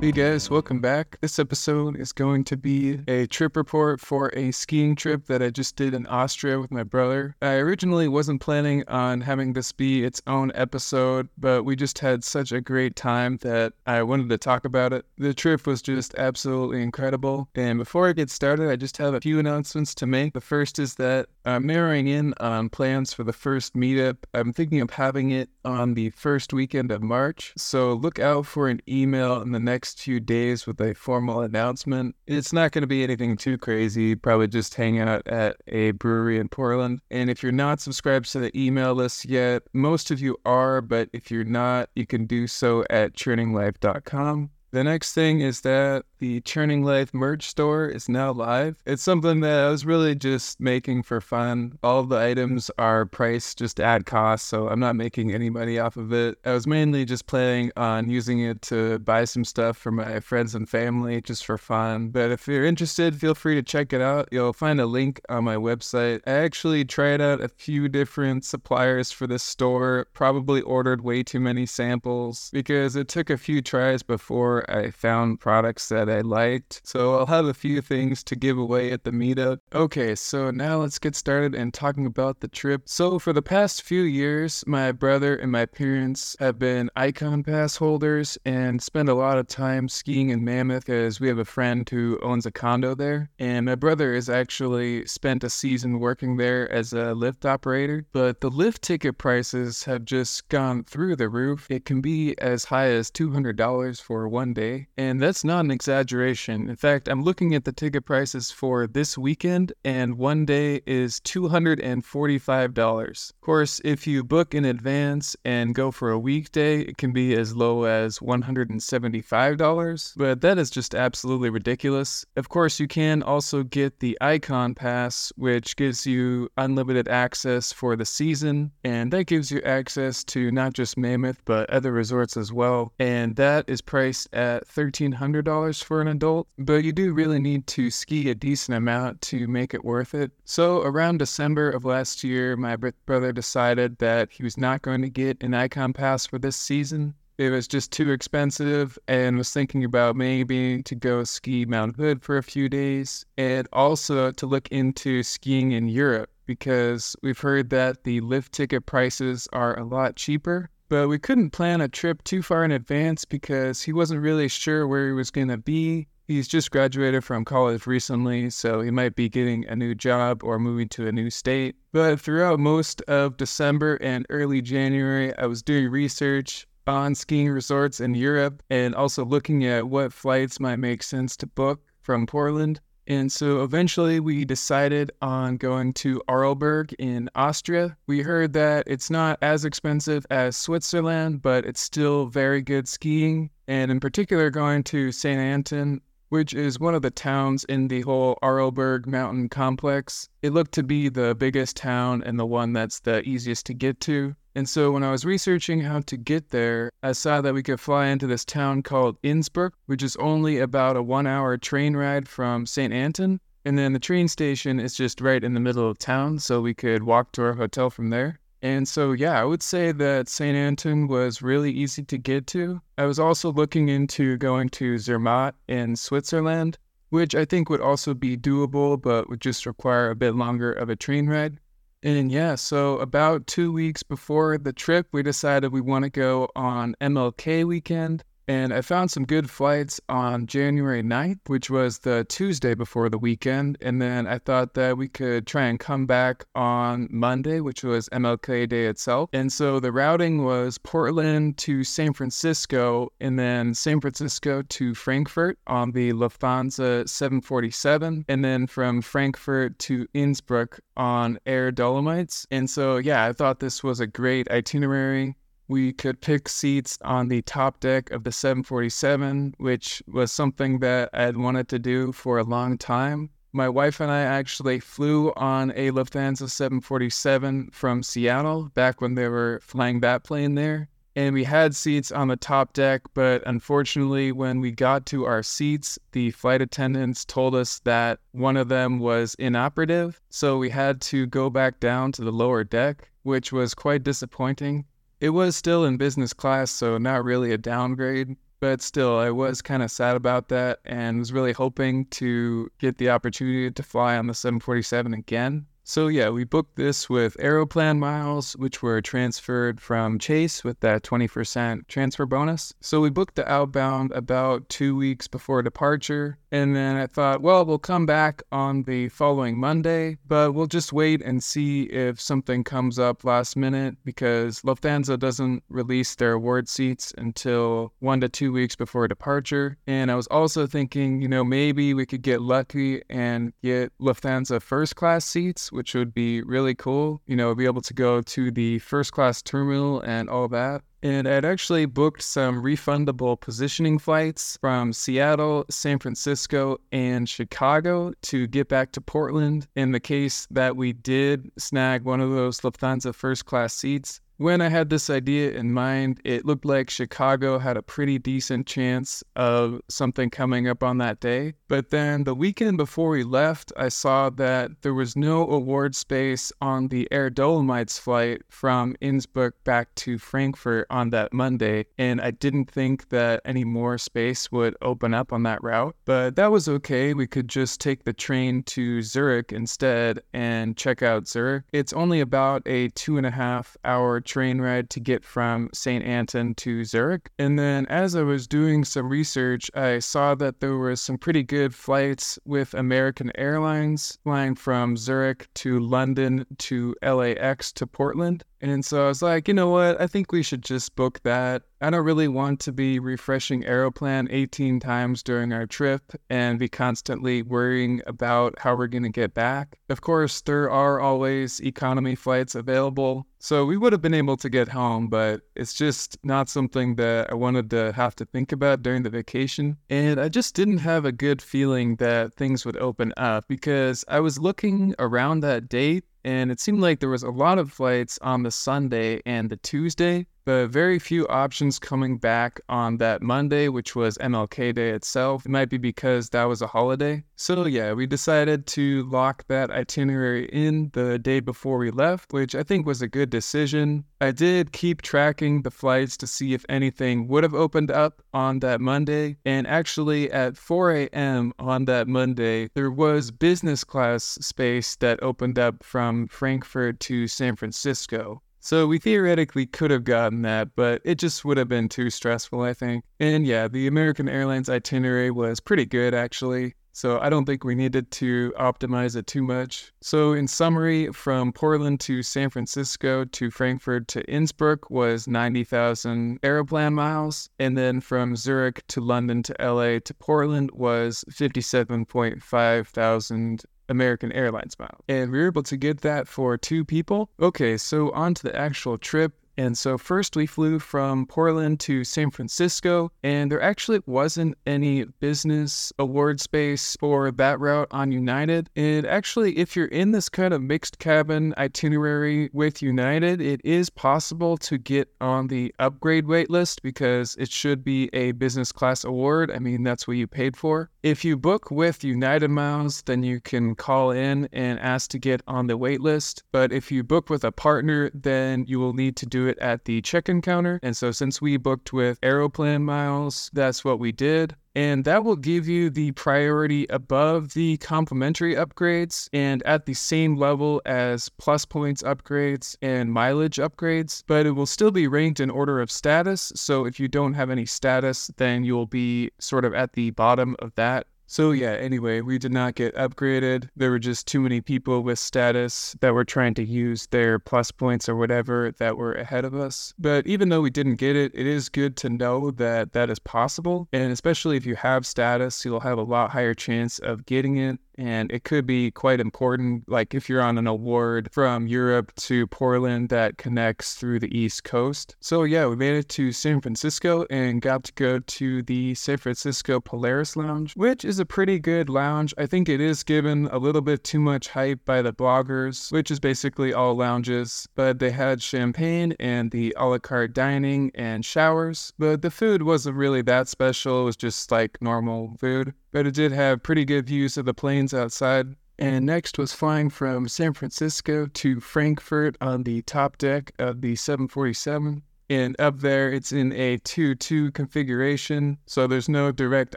Hey guys, welcome back. This episode is going to be a trip report for a skiing trip that I just did in Austria with my brother. I originally wasn't planning on having this be its own episode, but we just had such a great time that I wanted to talk about it. The trip was just absolutely incredible. And before I get started, I just have a few announcements to make. The first is that Uh, I'm narrowing in on plans for the first meetup. I'm thinking of having it on the first weekend of March, so look out for an email in the next next few days with a formal announcement. It's not going to be anything too crazy, probably just hang out at a brewery in Portland. And if you're not subscribed to the email list yet, most of you are, but if you're not, you can do so at churninglife.com. The next thing is that the Churning Life merch store is now live. It's something that I was really just making for fun. All the items are priced just at cost, so I'm not making any money off of it. I was mainly just planning on using it to buy some stuff for my friends and family just for fun. But if you're interested, feel free to check it out. You'll find a link on my website. I actually tried out a few different suppliers for this store, probably ordered way too many samples because it took a few tries before I found products that that I liked. So I'll have a few things to give away at the meetup. Okay, so now let's get started and talking about the trip. So for the past few years, my brother and my parents have been Icon Pass holders and spend a lot of time skiing in Mammoth as we have a friend who owns a condo there. And my brother has actually spent a season working there as a lift operator. But the lift ticket prices have just gone through the roof. It can be as high as $200 for one day. And that's not an exaggeration exaggeration. In fact, I'm looking at the ticket prices for this weekend, and one day is $245. Of course, if you book in advance and go for a weekday, it can be as low as $175, but that is just absolutely ridiculous. Of course, you can also get the Icon Pass, which gives you unlimited access for the season, and that gives you access to not just Mammoth, but other resorts as well. And that is priced at $1,300 for an adult, but you do really need to ski a decent amount to make it worth it. So, around December of last year, my brother decided that he was not going to get an Icon Pass for this season. It was just too expensive and was thinking about maybe to go ski Mount Hood for a few days and also to look into skiing in Europe because we've heard that the lift ticket prices are a lot cheaper but we couldn't plan a trip too far in advance because he wasn't really sure where he was going to be. He's just graduated from college recently, so he might be getting a new job or moving to a new state. But throughout most of December and early January, I was doing research on skiing resorts in Europe and also looking at what flights might make sense to book from Portland. And so eventually we decided on going to Arlberg in Austria. We heard that it's not as expensive as Switzerland, but it's still very good skiing. And in particular, going to St. Anton, which is one of the towns in the whole Arlberg mountain complex. It looked to be the biggest town and the one that's the easiest to get to. And so when I was researching how to get there, I saw that we could fly into this town called Innsbruck, which is only about a one hour train ride from St. Anton. And then the train station is just right in the middle of town, so we could walk to our hotel from there. And so, yeah, I would say that St. Anton was really easy to get to. I was also looking into going to Zermatt in Switzerland, which I think would also be doable, but would just require a bit longer of a train ride. And yeah, so about two weeks before the trip, we decided we want to go on MLK weekend. And I found some good flights on January 9th, which was the Tuesday before the weekend. And then I thought that we could try and come back on Monday, which was MLK Day itself. And so the routing was Portland to San Francisco, and then San Francisco to Frankfurt on the Lufthansa 747, and then from Frankfurt to Innsbruck on Air Dolomites. And so, yeah, I thought this was a great itinerary we could pick seats on the top deck of the 747, which was something that I had wanted to do for a long time. My wife and I actually flew on a Lufthansa 747 from Seattle back when they were flying that plane there. And we had seats on the top deck, but unfortunately, when we got to our seats, the flight attendants told us that one of them was inoperative. So we had to go back down to the lower deck, which was quite disappointing. It was still in business class, so not really a downgrade. But still, I was kind of sad about that and was really hoping to get the opportunity to fly on the 747 again. So yeah, we booked this with Aeroplan miles, which were transferred from Chase with that 20% transfer bonus. So we booked the outbound about two weeks before departure. And then I thought, well, we'll come back on the following Monday, but we'll just wait and see if something comes up last minute because Lufthansa doesn't release their award seats until one to two weeks before departure. And I was also thinking, you know, maybe we could get lucky and get Lufthansa first class seats which would be really cool. You know, be able to go to the first class terminal and all that. And I'd actually booked some refundable positioning flights from Seattle, San Francisco, and Chicago to get back to Portland in the case that we did snag one of those Lufthansa first class seats. When I had this idea in mind, it looked like Chicago had a pretty decent chance of something coming up on that day. But then the weekend before we left, I saw that there was no award space on the Air Dolomites flight from Innsbruck back to Frankfurt on that Monday. And I didn't think that any more space would open up on that route. But that was okay. We could just take the train to Zurich instead and check out Zurich. It's only about a two and a half hour train ride to get from St. Anton to Zurich. And then as I was doing some research, I saw that there were some pretty good flights with American Airlines flying from Zurich to London to LAX to Portland. And so I was like, you know what? I think we should just book that. I don't really want to be refreshing Aeroplan 18 times during our trip and be constantly worrying about how we're going to get back. Of course, there are always economy flights available, so we would have been able to get home, but it's just not something that I wanted to have to think about during the vacation. And I just didn't have a good feeling that things would open up because I was looking around that date and it seemed like there was a lot of flights on the Sunday and the Tuesday, but very few options coming back on that Monday, which was MLK Day itself. It might be because that was a holiday. So, yeah, we decided to lock that itinerary in the day before we left, which I think was a good decision. I did keep tracking the flights to see if anything would have opened up on that Monday. And actually, at 4 a.m. on that Monday, there was business class space that opened up from Frankfurt to San Francisco. So we theoretically could have gotten that, but it just would have been too stressful, I think. And yeah, the American Airlines itinerary was pretty good, actually. So I don't think we needed to optimize it too much. So in summary, from Portland to San Francisco to Frankfurt to Innsbruck was 90,000 Aeroplan miles. And then from Zurich to London to LA to Portland was 57.5 thousand American Airlines miles. And we were able to get that for two people. Okay, so on to the actual trip. And so, first, we flew from Portland to San Francisco, and there actually wasn't any business award space for that route on United. And actually, if you're in this kind of mixed cabin itinerary with United, it is possible to get on the upgrade waitlist because it should be a business class award. I mean, that's what you paid for. If you book with United Miles, then you can call in and ask to get on the waitlist. But if you book with a partner, then you will need to do it at the check in counter. And so, since we booked with Aeroplan Miles, that's what we did. And that will give you the priority above the complimentary upgrades and at the same level as plus points upgrades and mileage upgrades, but it will still be ranked in order of status. So if you don't have any status, then you'll be sort of at the bottom of that so, yeah, anyway, we did not get upgraded. There were just too many people with status that were trying to use their plus points or whatever that were ahead of us. But even though we didn't get it, it is good to know that that is possible. And especially if you have status, you'll have a lot higher chance of getting it and it could be quite important. Like if you're on an award from Europe to Portland that connects through the East Coast. So, yeah, we made it to San Francisco and got to go to the San Francisco Polaris Lounge, which is a pretty good lounge. I think it is given a little bit too much hype by the bloggers, which is basically all lounges, but they had champagne and the a la carte dining and showers. But the food wasn't really that special, it was just like normal food but it did have pretty good views of the planes outside. And next was flying from San Francisco to Frankfurt on the top deck of the 747. And up there, it's in a 2 2 configuration, so there's no direct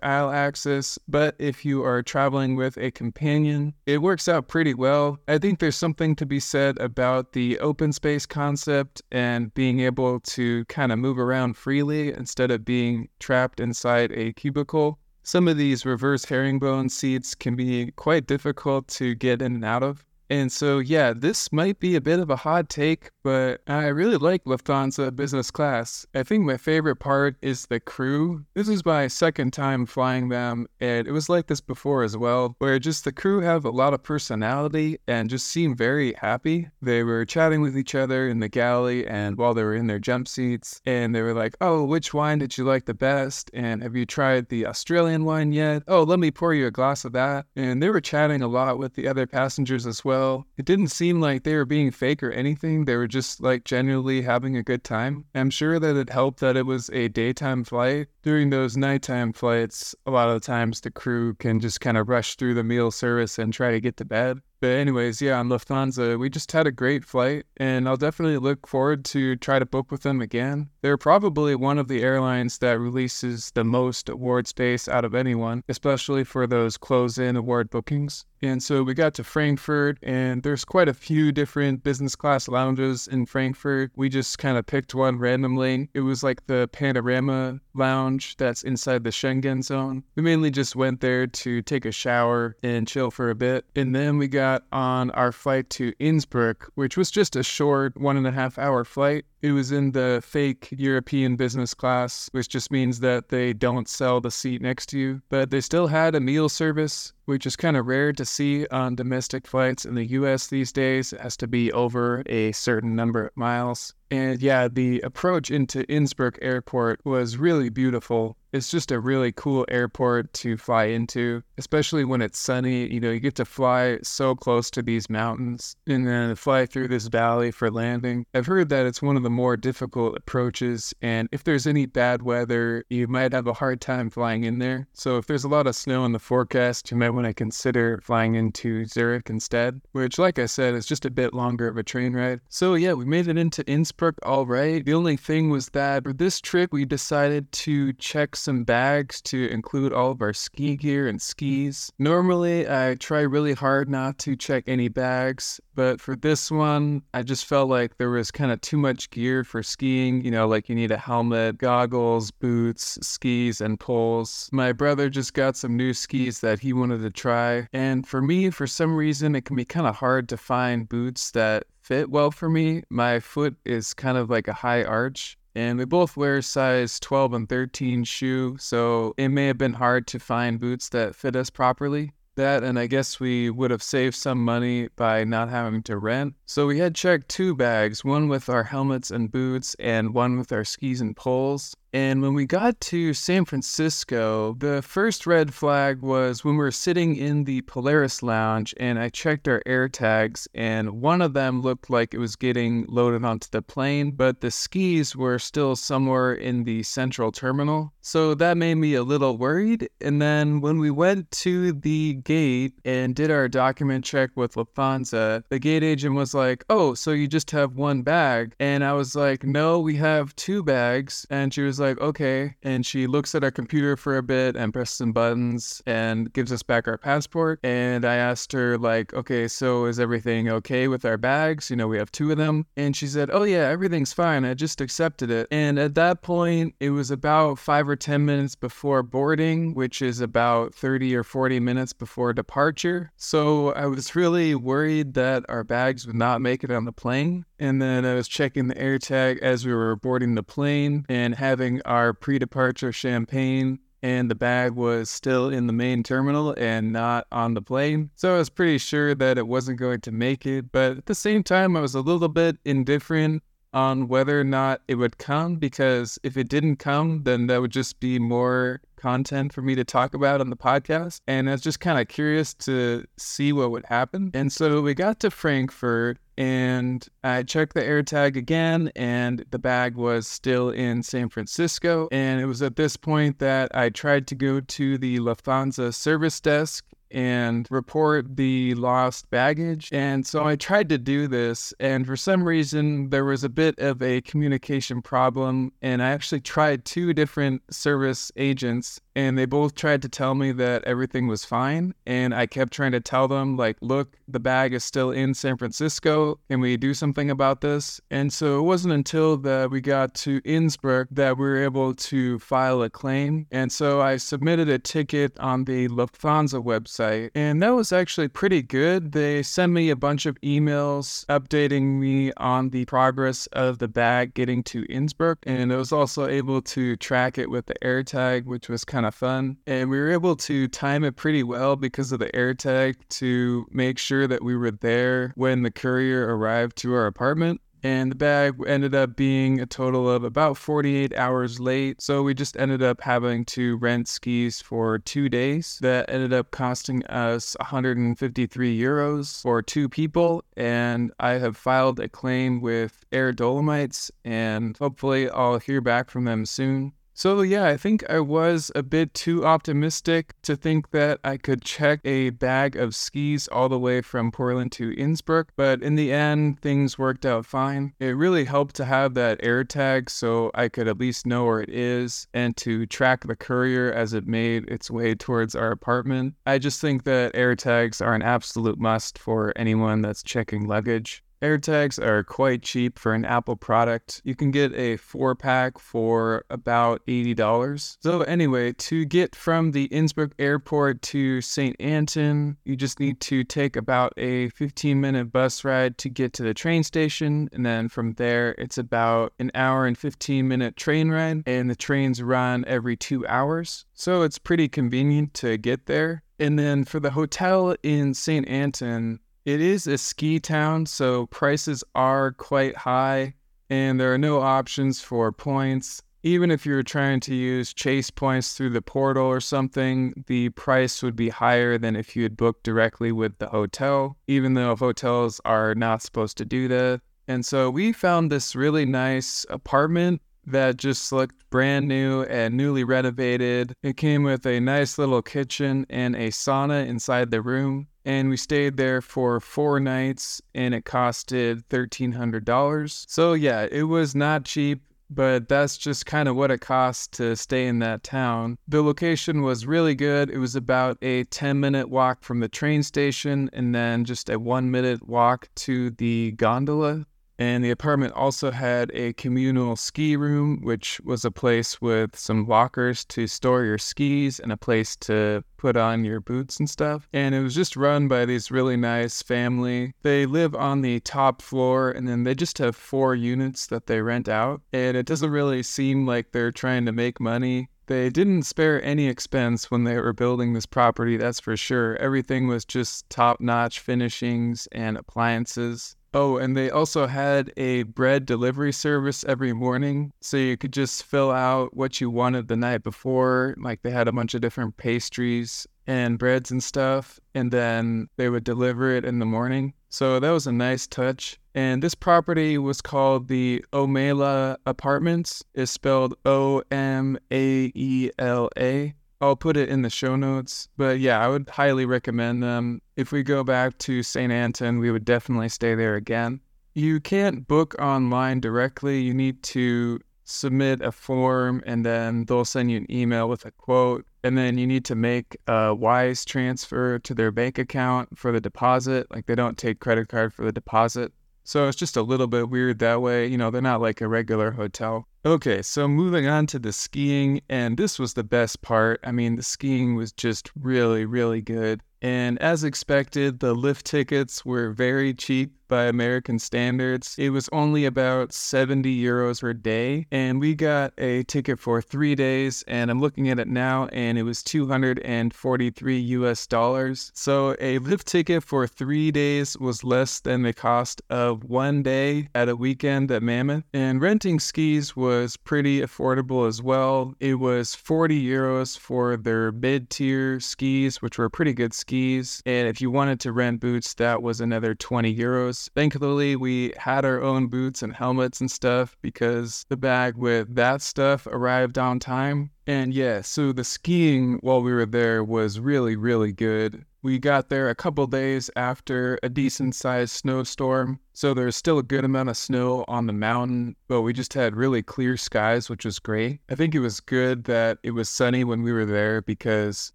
aisle access. But if you are traveling with a companion, it works out pretty well. I think there's something to be said about the open space concept and being able to kind of move around freely instead of being trapped inside a cubicle. Some of these reverse herringbone seats can be quite difficult to get in and out of. And so, yeah, this might be a bit of a hot take, but I really like Lufthansa business class. I think my favorite part is the crew. This is my second time flying them, and it was like this before as well, where just the crew have a lot of personality and just seem very happy. They were chatting with each other in the galley and while they were in their jump seats, and they were like, Oh, which wine did you like the best? And have you tried the Australian wine yet? Oh, let me pour you a glass of that. And they were chatting a lot with the other passengers as well It didn't seem like they were being fake or anything. They were just like genuinely having a good time. I'm sure that it helped that it was a daytime flight. During those nighttime flights, a lot of the times the crew can just kind of rush through the meal service and try to get to bed. But anyways, yeah, on Lufthansa, we just had a great flight, and I'll definitely look forward to try to book with them again. They're probably one of the airlines that releases the most award space out of anyone, especially for those close-in award bookings. And so we got to Frankfurt, and there's quite a few different business class lounges in Frankfurt. We just kind of picked one randomly. It was like the Panorama Lounge that's inside the Schengen zone. We mainly just went there to take a shower and chill for a bit. And then we got on our flight to Innsbruck, which was just a short one and a half hour flight. It was in the fake European business class, which just means that they don't sell the seat next to you. But they still had a meal service, which is kind of rare to see on domestic flights in the US these days. It has to be over a certain number of miles. And yeah, the approach into Innsbruck Airport was really beautiful. It's just a really cool airport to fly into, especially when it's sunny. You know, you get to fly so close to these mountains and then fly through this valley for landing. I've heard that it's one of the more difficult approaches, and if there's any bad weather, you might have a hard time flying in there. So if there's a lot of snow in the forecast, you might want to consider flying into Zurich instead, which, like I said, is just a bit longer of a train ride. So yeah, we made it into Innsbruck all right. The only thing was that for this trip, we decided to check some bags to include all of our ski gear and skis. Normally, I try really hard not to check any bags, but for this one, I just felt like there was kind of too much gear for skiing. You know, like you need a helmet, goggles, boots, skis, and poles. My brother just got some new skis that he wanted to try. And for me, for some reason, it can be kind of hard to find boots that fit well for me. My foot is kind of like a high arch, and we both wear size 12 and 13 shoe, so it may have been hard to find boots that fit us properly. That, and I guess we would have saved some money by not having to rent. So we had checked two bags, one with our helmets and boots, and one with our skis and poles. And when we got to San Francisco, the first red flag was when we were sitting in the Polaris lounge and I checked our air tags, and one of them looked like it was getting loaded onto the plane, but the skis were still somewhere in the central terminal. So that made me a little worried. And then when we went to the gate and did our document check with Lufthansa, the gate agent was like, Oh, so you just have one bag? And I was like, No, we have two bags. And she was like, okay. And she looks at our computer for a bit and presses some buttons and gives us back our passport. And I asked her, like, okay, so is everything okay with our bags? You know, we have two of them. And she said, oh, yeah, everything's fine. I just accepted it. And at that point, it was about five or 10 minutes before boarding, which is about 30 or 40 minutes before departure. So I was really worried that our bags would not make it on the plane. And then I was checking the air tag as we were boarding the plane and having our pre departure champagne. And the bag was still in the main terminal and not on the plane. So I was pretty sure that it wasn't going to make it. But at the same time, I was a little bit indifferent on whether or not it would come because if it didn't come, then that would just be more content for me to talk about on the podcast. And I was just kind of curious to see what would happen. And so we got to Frankfurt and I checked the AirTag again, and the bag was still in San Francisco. And it was at this point that I tried to go to the Lufthansa service desk and report the lost baggage. And so I tried to do this, and for some reason, there was a bit of a communication problem. And I actually tried two different service agents and they both tried to tell me that everything was fine and i kept trying to tell them like look the bag is still in san francisco. Can we do something about this? And so it wasn't until that we got to innsbruck that we were able to file a claim. And so i submitted a ticket on the lufthansa website and that was actually pretty good. They sent me a bunch of emails updating me on the progress of the bag getting to innsbruck and i was also able to track it with the airtag which was kind kind of fun. And we were able to time it pretty well because of the AirTag to make sure that we were there when the courier arrived to our apartment and the bag ended up being a total of about 48 hours late. So we just ended up having to rent skis for two days. That ended up costing us 153 euros for two people. And I have filed a claim with Air Dolomites, and hopefully I'll hear back from them soon. So, yeah, I think I was a bit too optimistic to think that I could check a bag of skis all the way from Portland to Innsbruck, but in the end, things worked out fine. It really helped to have that AirTag so I could at least know where it is and to track the courier as it made its way towards our apartment. I just think that AirTags are an absolute must for anyone that's checking luggage. AirTags are quite cheap for an Apple product. You can get a four pack for about $80. So, anyway, to get from the Innsbruck airport to St. Anton, you just need to take about a 15 minute bus ride to get to the train station. And then from there, it's about an hour and 15 minute train ride. And the trains run every two hours. So, it's pretty convenient to get there. And then for the hotel in St. Anton, it is a ski town, so prices are quite high, and there are no options for points. Even if you're trying to use chase points through the portal or something, the price would be higher than if you had booked directly with the hotel, even though hotels are not supposed to do that. And so we found this really nice apartment that just looked brand new and newly renovated. It came with a nice little kitchen and a sauna inside the room and we stayed there for four nights and it costed $1,300. So, yeah, it was not cheap, but that's just kind of what it costs to stay in that town. The location was really good. It was about a 10 minute walk from the train station and then just a one minute walk to the gondola and the apartment also had a communal ski room, which was a place with some lockers to store your skis and a place to put on your boots and stuff. And it was just run by these really nice family. They live on the top floor and then they just have four units that they rent out. And it doesn't really seem like they're trying to make money. They didn't spare any expense when they were building this property, that's for sure. Everything was just top notch finishings and appliances. Oh, and they also had a bread delivery service every morning. So you could just fill out what you wanted the night before. Like they had a bunch of different pastries and breads and stuff. And then they would deliver it in the morning. So that was a nice touch. And this property was called the Omaela Apartments. It's spelled O M A E L A. I'll put it in the show notes. But yeah, I would highly recommend them. If we go back to St. Anton, we would definitely stay there again. You can't book online directly. You need to submit a form and then they'll send you an email with a quote. And then you need to make a wise transfer to their bank account for the deposit. Like they don't take credit card for the deposit. So it's just a little bit weird that way. You know, they're not like a regular hotel. Okay, so moving on to the skiing, and this was the best part. I mean, the skiing was just really, really good. And as expected, the lift tickets were very cheap by American standards. It was only about 70 euros per day. And we got a ticket for three days. And I'm looking at it now, and it was 243 US dollars. So a lift ticket for three days was less than the cost of one day at a weekend at Mammoth. And renting skis was pretty affordable as well. It was 40 euros for their mid tier skis, which were pretty good skis. And if you wanted to rent boots, that was another 20 euros. Thankfully, we had our own boots and helmets and stuff because the bag with that stuff arrived on time. And yeah, so the skiing while we were there was really, really good. We got there a couple days after a mm-hmm. decent sized snowstorm, so there's still a good amount of snow on the mountain, but we just had really clear skies, which was great. I think it was good that it was sunny when we were there because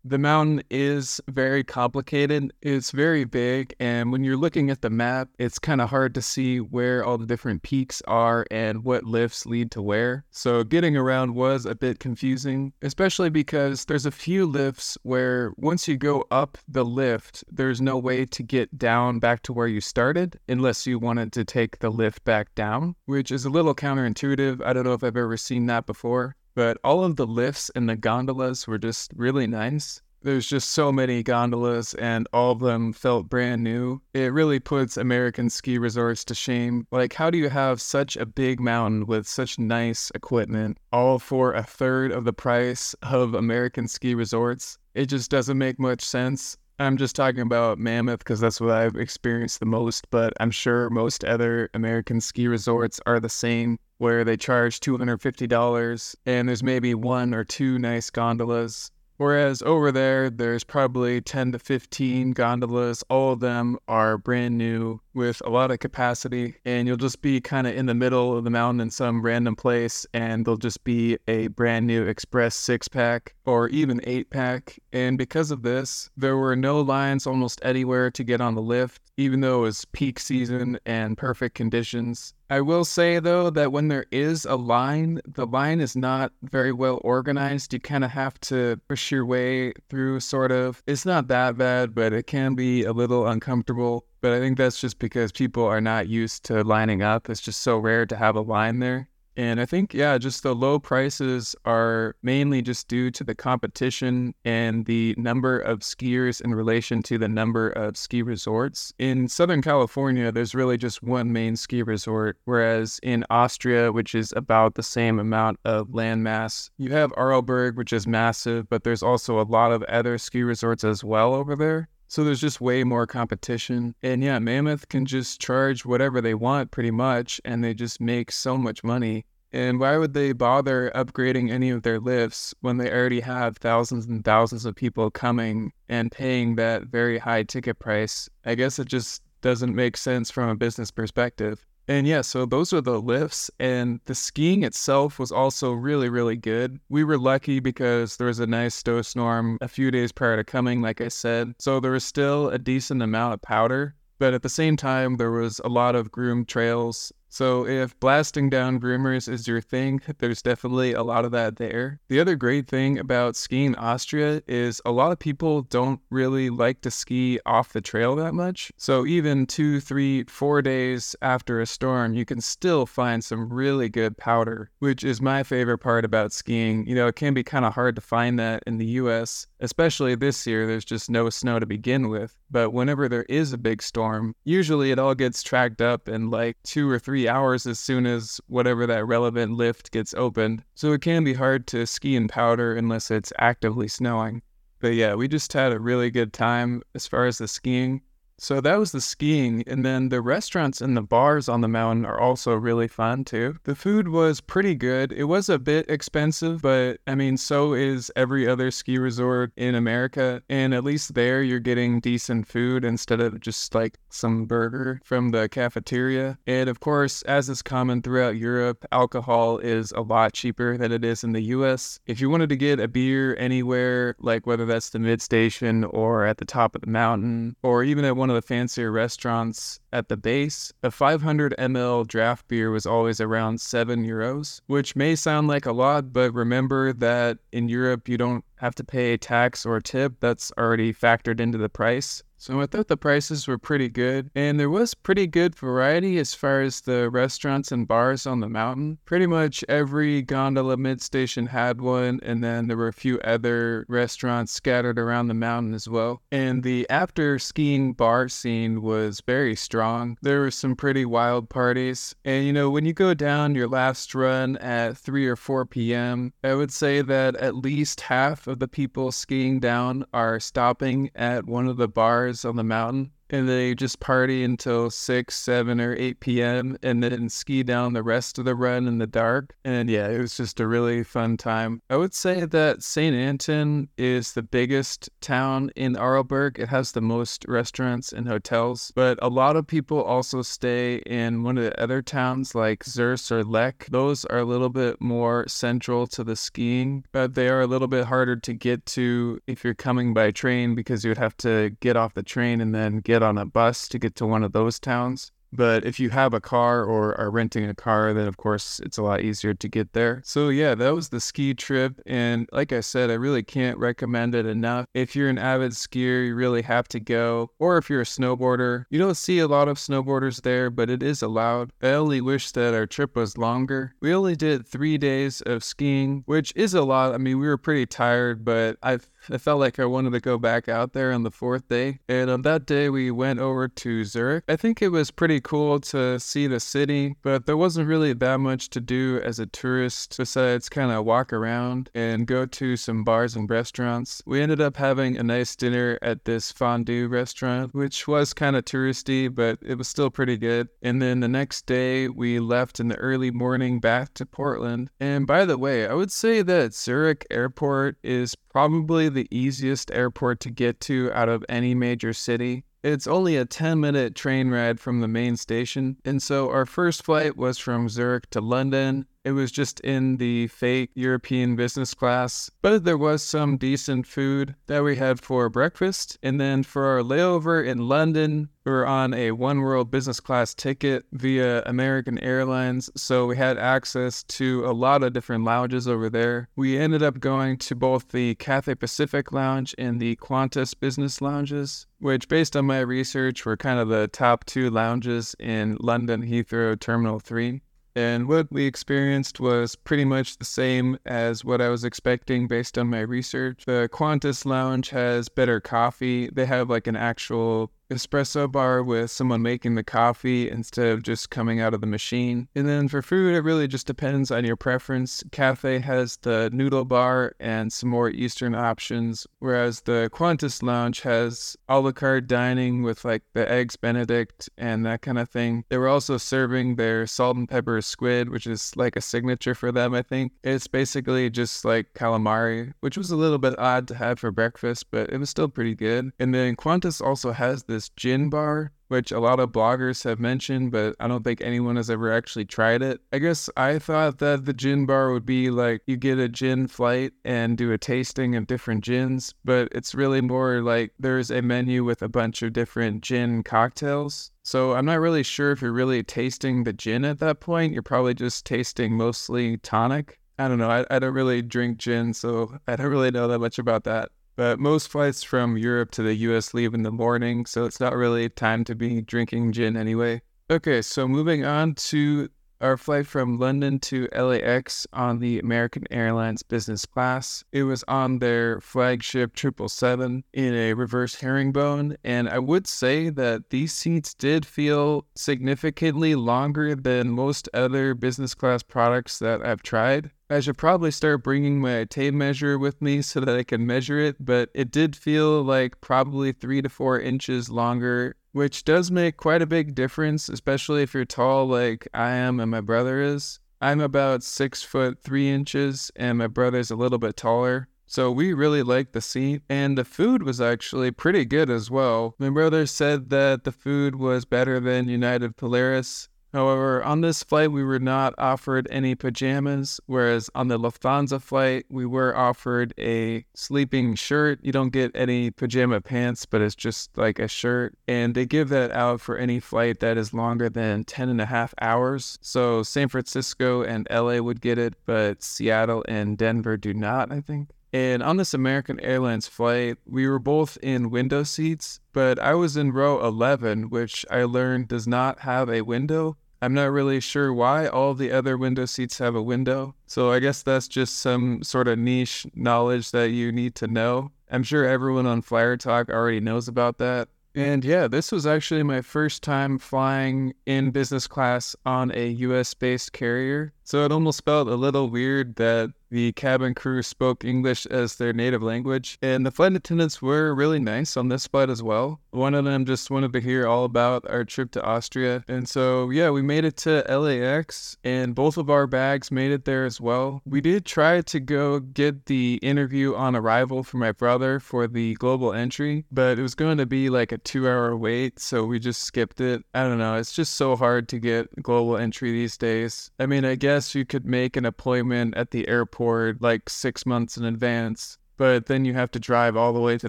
the mountain is very complicated. It's very big, and when you're looking at the map, it's kind of hard to see where all the different peaks are and what lifts lead to where. So getting around was a bit confusing, especially because there's a few lifts where once you go up the lift, there's no way to get down back to where you started unless you wanted to take the lift back down, which is a little counterintuitive. I don't know if I've ever seen that before, but all of the lifts and the gondolas were just really nice. There's just so many gondolas, and all of them felt brand new. It really puts American ski resorts to shame. Like, how do you have such a big mountain with such nice equipment, all for a third of the price of American ski resorts? It just doesn't make much sense. I'm just talking about Mammoth because that's what I've experienced the most, but I'm sure most other American ski resorts are the same, where they charge $250 and there's maybe one or two nice gondolas. Whereas over there, there's probably 10 to 15 gondolas. All of them are brand new with a lot of capacity, and you'll just be kind of in the middle of the mountain in some random place, and there'll just be a brand new Express six pack or even eight pack. And because of this, there were no lines almost anywhere to get on the lift, even though it was peak season and perfect conditions. I will say though that when there is a line, the line is not very well organized. You kind of have to push your way through, sort of. It's not that bad, but it can be a little uncomfortable. But I think that's just because people are not used to lining up. It's just so rare to have a line there. And I think, yeah, just the low prices are mainly just due to the competition and the number of skiers in relation to the number of ski resorts. In Southern California, there's really just one main ski resort, whereas in Austria, which is about the same amount of landmass, you have Arlberg, which is massive, but there's also a lot of other ski resorts as well over there. So there's just way more competition. And yeah, Mammoth can just charge whatever they want pretty much, and they just make so much money. And why would they bother upgrading any of their lifts when they already have thousands and thousands of people coming and paying that very high ticket price? I guess it just doesn't make sense from a business perspective. And yeah, so those are the lifts, and the skiing itself was also really, really good. We were lucky because there was a nice snowstorm a few days prior to coming, like I said. So there was still a decent amount of powder, but at the same time, there was a lot of groomed trails so if blasting down groomers is your thing, there's definitely a lot of that there. The other great thing about skiing Austria is a lot of people don't really like to ski off the trail that much. So even two, three, four days after a storm, you can still find some really good powder, which is my favorite part about skiing. You know, it can be kind of hard to find that in the US, especially this year. There's just no snow to begin with. But whenever there is a big storm, usually it all gets tracked up in like two or three hours as soon as whatever that relevant lift gets opened. So it can be hard to ski in powder unless it's actively snowing. But yeah, we just had a really good time as far as the skiing. So that was the skiing, and then the restaurants and the bars on the mountain are also really fun too. The food was pretty good. It was a bit expensive, but I mean, so is every other ski resort in America. And at least there, you're getting decent food instead of just like some burger from the cafeteria. And of course, as is common throughout Europe, alcohol is a lot cheaper than it is in the US. If you wanted to get a beer anywhere, like whether that's the mid station or at the top of the mountain, or even at one one of the fancier restaurants at the base, a 500 ml draft beer was always around 7 euros, which may sound like a lot, but remember that in Europe you don't have to pay a tax or a tip that's already factored into the price. So I thought the prices were pretty good, and there was pretty good variety as far as the restaurants and bars on the mountain. Pretty much every gondola mid station had one, and then there were a few other restaurants scattered around the mountain as well. And the after skiing bar scene was very strong. There were some pretty wild parties, and you know, when you go down your last run at 3 or 4 p.m., I would say that at least half of the people skiing down are stopping at one of the bars on the mountain. And they just party until 6, 7, or 8 p.m. and then ski down the rest of the run in the dark. And yeah, it was just a really fun time. I would say that St. Anton is the biggest town in Arlberg. It has the most restaurants and hotels, but a lot of people also stay in one of the other towns like Zürs or Lech. Those are a little bit more central to the skiing, but they are a little bit harder to get to if you're coming by train because you would have to get off the train and then get on a bus to get to one of those towns. But if you have a car or are renting a car, then of course it's a lot easier to get there. So yeah, that was the ski trip. And like I said, I really can't recommend it enough. If you're an avid skier, you really have to go. Or if you're a snowboarder, you don't see a lot of snowboarders there, but it is allowed. I only wish that our trip was longer. We only did three days of skiing, which is a lot. I mean, we were pretty tired, but I've I felt like I wanted to go back out there on the fourth day. And on that day, we went over to Zurich. I think it was pretty cool to see the city, but there wasn't really that much to do as a tourist besides kind of walk around and go to some bars and restaurants. We ended up having a nice dinner at this fondue restaurant, which was kind of touristy, but it was still pretty good. And then the next day, we left in the early morning back to Portland. And by the way, I would say that Zurich Airport is probably the easiest airport to get to out of any major city. It's only a 10 minute train ride from the main station. And so our first flight was from Zurich to London. It was just in the fake European business class, but there was some decent food that we had for breakfast. And then for our layover in London, we were on a one world business class ticket via American Airlines, so we had access to a lot of different lounges over there. We ended up going to both the Cathay Pacific Lounge and the Qantas Business Lounges, which, based on my research, were kind of the top two lounges in London Heathrow Terminal 3. And what we experienced was pretty much the same as what I was expecting based on my research. The Qantas Lounge has better coffee. They have like an actual espresso bar with someone making the coffee instead of just coming out of the machine. And then for food, it really just depends on your preference. Cathay has the noodle bar and some more Eastern options, whereas the Qantas Lounge has a la carte dining with like the eggs Benedict and that kind of thing. They were also serving their salt and pepper squid, which is like a signature for them, I think. It's basically just like calamari, which was a little bit odd to have for breakfast, but it was still pretty good. And then Qantas also has this this gin bar, which a lot of bloggers have mentioned, but I don't think anyone has ever actually tried it. I guess I thought that the gin bar would be like you get a gin flight and do a tasting of different gins, but it's really more like there's a menu with a bunch of different gin cocktails. So I'm not really sure if you're really tasting the gin at that point. You're probably just tasting mostly tonic. I don't know. I, I don't really drink gin, so I don't really know that much about that. But most flights from Europe to the US leave in the morning, so it's not really time to be drinking gin anyway. Okay, so moving on to our flight from London to LAX on the American Airlines business class. It was on their flagship 777 in a reverse herringbone, and I would say that these seats did feel significantly longer than most other business class products that I've tried. I should probably start bringing my tape measure with me so that I can measure it, but it did feel like probably three to four inches longer, which does make quite a big difference, especially if you're tall like I am and my brother is. I'm about six foot three inches, and my brother's a little bit taller. So we really liked the seat, and the food was actually pretty good as well. My brother said that the food was better than United Polaris, However, on this flight, we were not offered any pajamas, whereas on the Lufthansa flight, we were offered a sleeping shirt. You don't get any pajama pants, but it's just like a shirt. And they give that out for any flight that is longer than 10 and a half hours. So San Francisco and LA would get it, but Seattle and Denver do not, I think. And on this American Airlines flight, we were both in window seats, but I was in row 11, which I learned does not have a window. I'm not really sure why all the other window seats have a window. So I guess that's just some sort of niche knowledge that you need to know. I'm sure everyone on Flyer Talk already knows about that. And yeah, this was actually my first time flying in business class on a US based carrier. So it almost felt a little weird that The cabin crew spoke English as their native language, and the flight attendants were really nice on this flight as well. One of them just wanted to hear all about our trip to Austria. And so, yeah, we made it to LAX, and both of our bags made it there as well. We did try to go get the interview on arrival for my brother for the global entry, but it was going to be like a two hour wait, so we just skipped it. I don't know, it's just so hard to get global entry these days. I mean, I guess you could make an appointment at the airport airport like six months in advance, but then you have to drive all the way to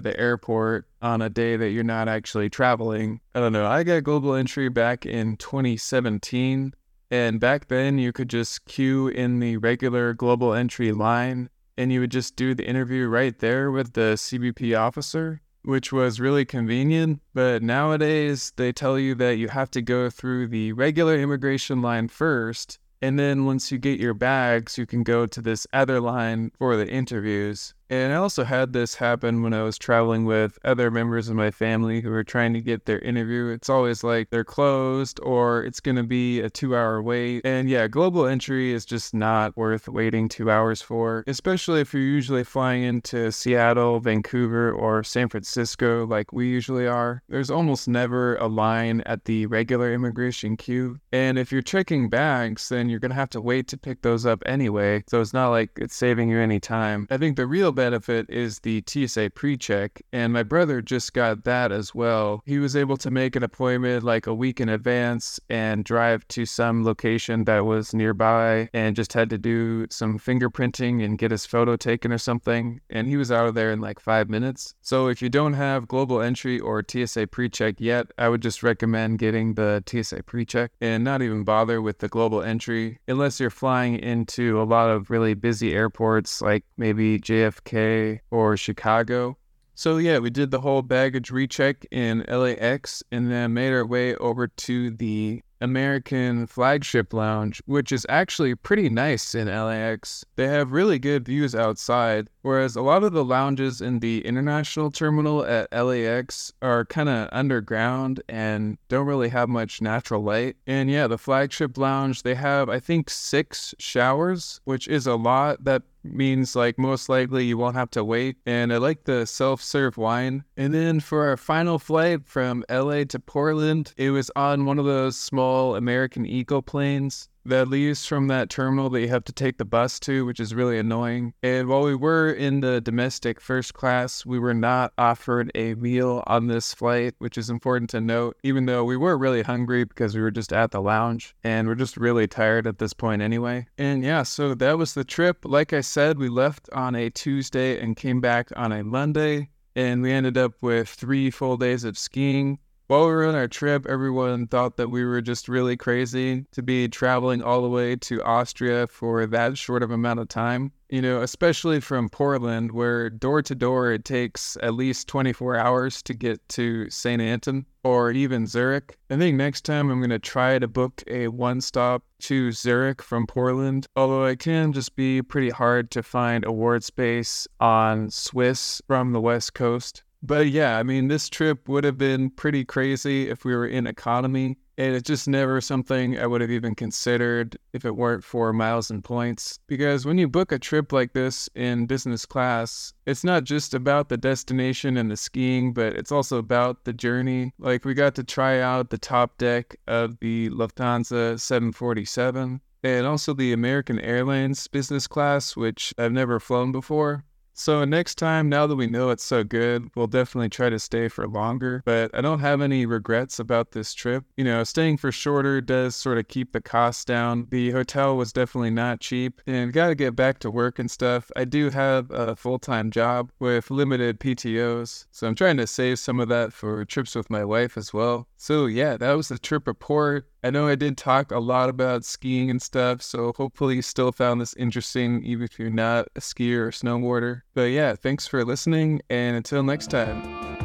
the airport on a day that you're not actually traveling. I don't know. I got global entry back in 2017, and back then you could just queue in the regular global entry line and you would just do the interview right there with the CBP officer which was really convenient. But nowadays, they tell you that you have to go through the regular immigration line first and then once you get your bags, you can go to this other line for the interviews. And I also had this happen when I was traveling with other members of my family who were trying to get their interview. It's always like they're closed or it's going to be a two hour wait. And yeah, global entry is just not worth waiting two hours for, especially if you're usually flying into Seattle, Vancouver, or San Francisco like we usually are. There's almost never a line at the regular immigration queue. And if you're checking bags, then you're going to have to wait to pick those up anyway. So it's not like it's saving you any time. I think the real benefit is the TSA pre check, and my brother just got that as well. He was able to make an appointment like a week in advance and drive to some location that was nearby and just had to do some fingerprinting and get his photo taken or something. And he was out of there in like five minutes. So if you don't have global entry or TSA pre check yet, I would just recommend getting the TSA pre check and not even bother with the global entry unless you're flying into a lot of really busy airports like maybe JFK JFK or Chicago. So yeah, we did the whole baggage recheck in LAX and then made our way over to the American Flagship Lounge, which is actually pretty nice in LAX. They have really good views outside, whereas a lot of the lounges in the international terminal at LAX are kind of underground and don't really have much natural light. And yeah, the Flagship Lounge, they have, I think, six showers, which is a lot. That means like most likely you won't have to wait. And I like the self serve wine. And then for our final flight from LA to Portland, it was on one of those small American Eagle planes that leaves from that terminal that you have to take the bus to, which is really annoying. And while we were in the domestic first class, we were not offered a meal on this flight, which is important to note, even though we were really hungry because we were just at the lounge and we're just really tired at this point anyway. And yeah, so that was the trip. Like I said, we left on a Tuesday and came back on a Monday. And we ended up with three full days of skiing while we were on our trip, everyone thought that we were just really crazy to be traveling all the way to Austria for that short of amount of time. You know, especially from Portland, where door to door it takes at least 24 hours to get to St. Anton or even Zurich. I think next time I'm going to try to book a one stop to Zurich from Portland, although it can just be pretty hard to find award space on Swiss from the West Coast. But yeah, I mean, this trip would have been pretty crazy if we were in economy. And it's just never something I would have even considered if it weren't for miles and points. Because when you book a trip like this in business class, it's not just about the destination and the skiing, but it's also about the journey. Like, we got to try out the top deck of the Lufthansa 747 and also the American Airlines business class, which I've never flown before. So next time, now that we know it's so good, we'll definitely try to stay for longer. But I don't have any regrets about this trip. You know, staying for shorter does sort of keep the costs down. The hotel was definitely not cheap and got to get back to work and stuff. I do have a full time job with limited PTOs. So I'm trying to save some of that for trips with my wife as well. So yeah, that was the trip report. I know I did talk a lot about skiing and stuff, so hopefully you still found this interesting, even if you're not a skier or snowboarder. But yeah, thanks for listening, and until next time.